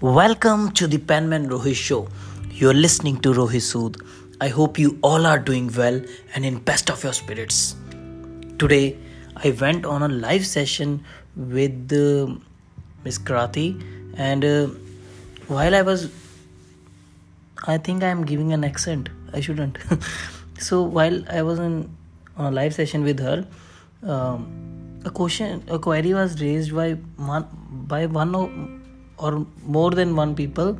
Welcome to the Penman Rohit Show. You're listening to Rohit Sood. I hope you all are doing well and in best of your spirits. Today, I went on a live session with uh, Miss Krati, and uh, while I was, I think I am giving an accent. I shouldn't. so while I was in on a live session with her, um, a question, a query was raised by one by one or more than one people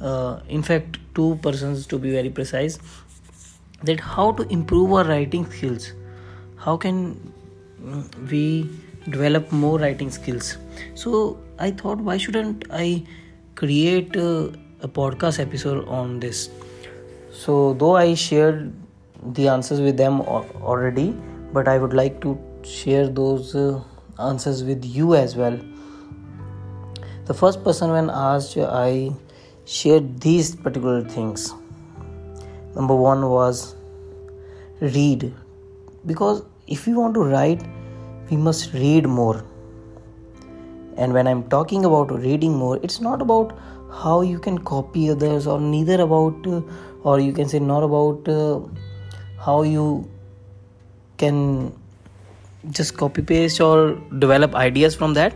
uh, in fact two persons to be very precise that how to improve our writing skills. How can mm, we develop more writing skills? So i thought why shouldn't i create uh, a podcast episode on this? So though i shared the answers with them already but i would like to share those uh, answers with you as well the first person when asked i shared these particular things. Number one was read. Because if we want to write we must read more. And when i'm talking about reading more it's not about how you can copy others or neither about uh, or you can say not about uh, how you can just copy paste or develop ideas from that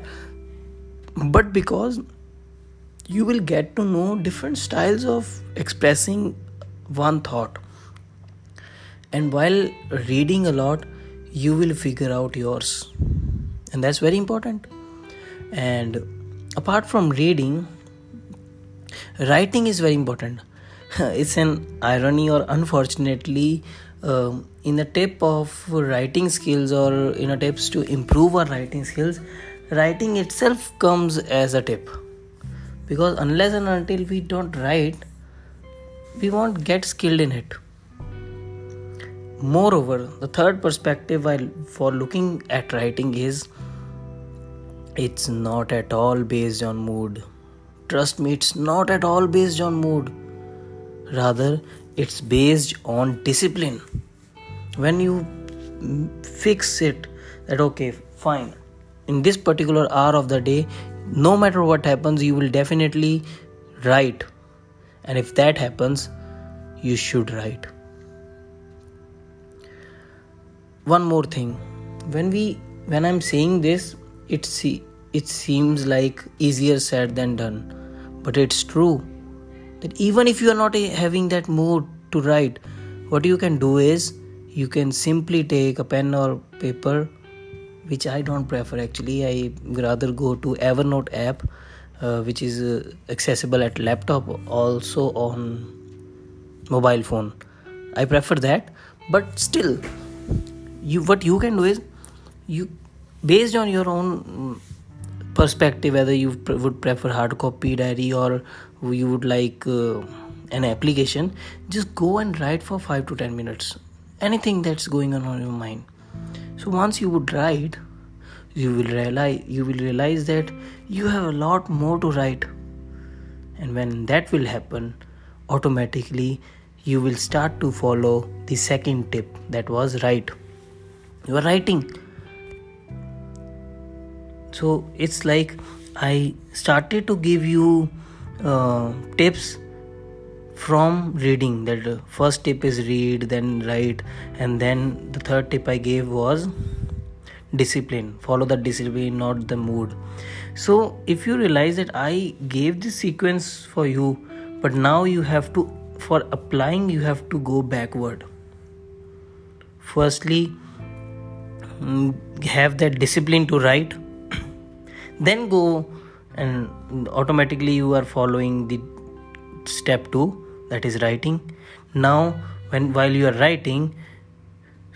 but because you will get to know different styles of expressing one thought. And while reading a lot you will figure out yours. And that's very important. And apart from reading writing is very important. It's an irony or unfortunately um, in the tip of writing skills or in a tips to improve our writing skills writing itself comes as a tip. Because unless and until we don't write we won't get skilled in it. Moreover the third perspective while for looking at writing is it's not at all based on mood. Trust me it's not at all based on mood. Rather it's based on discipline. When you fix it that okay fine in this particular hour of the day no matter what happens you will definitely write. And if that happens you should write. One more thing. When we when i'm saying this it see it seems like easier said than done. But it's true that even if you are not having that mood to write what you can do is you can simply take a pen or paper which I don't prefer actually. I rather go to Evernote app, uh, which is uh, accessible at laptop, also on mobile phone. I prefer that, but still, you what you can do is you based on your own perspective whether you would prefer hard copy diary or you would like uh, an application just go and write for 5 to 10 minutes anything that's going on on your mind so once you would write you will realize you will realize that you have a lot more to write. And when that will happen automatically you will start to follow the second tip that was write. You are writing. So it's like i started to give you uh, tips from reading that first tip is read then write and then the third tip i gave was discipline. Follow the discipline not the mood. So if you realize that i gave this sequence for you but now you have to for applying you have to go backward. Firstly mm, have that discipline to write then go and automatically you are following the step 2 that is writing. Now when while you are writing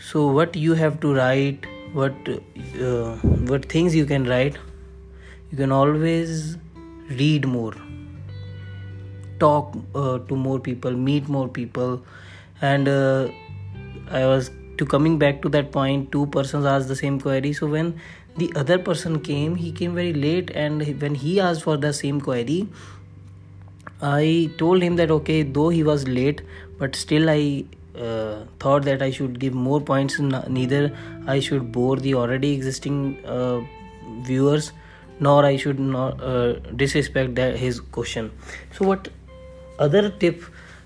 so what you have to write what uh, what things you can write you can always read more. Talk uh, to more people meet more people. And uh, i was to coming back to that point two persons asked the same query. So when the other person came he came very late. And when he asked for the same query I told him that okay, though he was late, but still I uh, thought that I should give more points. Neither I should bore the already existing uh, viewers, nor I should not uh, disrespect that his question. So what other tip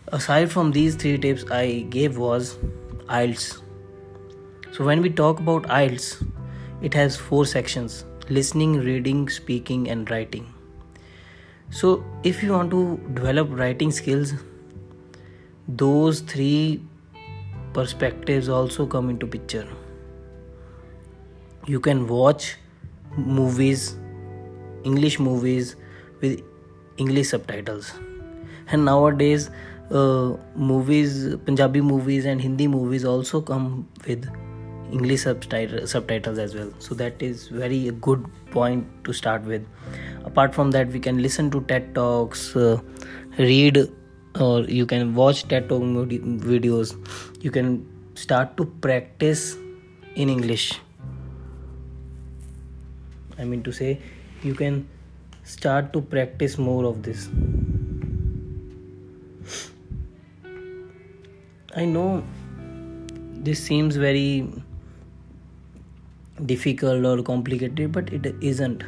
aside from these three tips I gave was IELTS. So when we talk about IELTS, it has four sections: listening, reading, speaking, and writing. So if you want to develop writing skills, those three perspectives also come into picture. You can watch movies english movies with english subtitles. And nowadays uh, movies punjabi movies and hindi movies also come with english subtitle, subtitles as well. So that is very good point to start with. Apart from that we can listen to ted talks uh, read or you can watch ted talk videos. You can start to practice in english. I mean to say, you can start to practice more of this. I know this seems very difficult or complicated, but it isn't.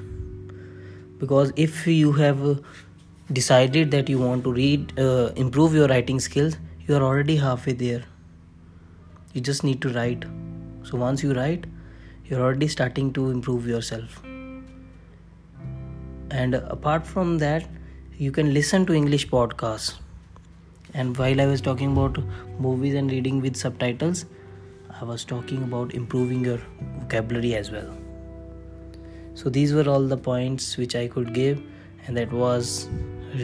Because if you have decided that you want to read, uh, improve your writing skills, you are already halfway there. You just need to write. So once you write, you're already starting to improve yourself and apart from that you can listen to english podcasts and while i was talking about movies and reading with subtitles i was talking about improving your vocabulary as well so these were all the points which i could give and that was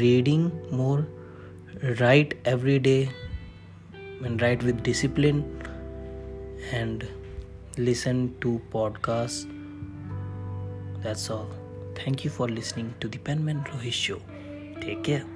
reading more write every day and write with discipline and listen to podcasts that's all Thank you for listening to the Penman Rohit Show. Take care.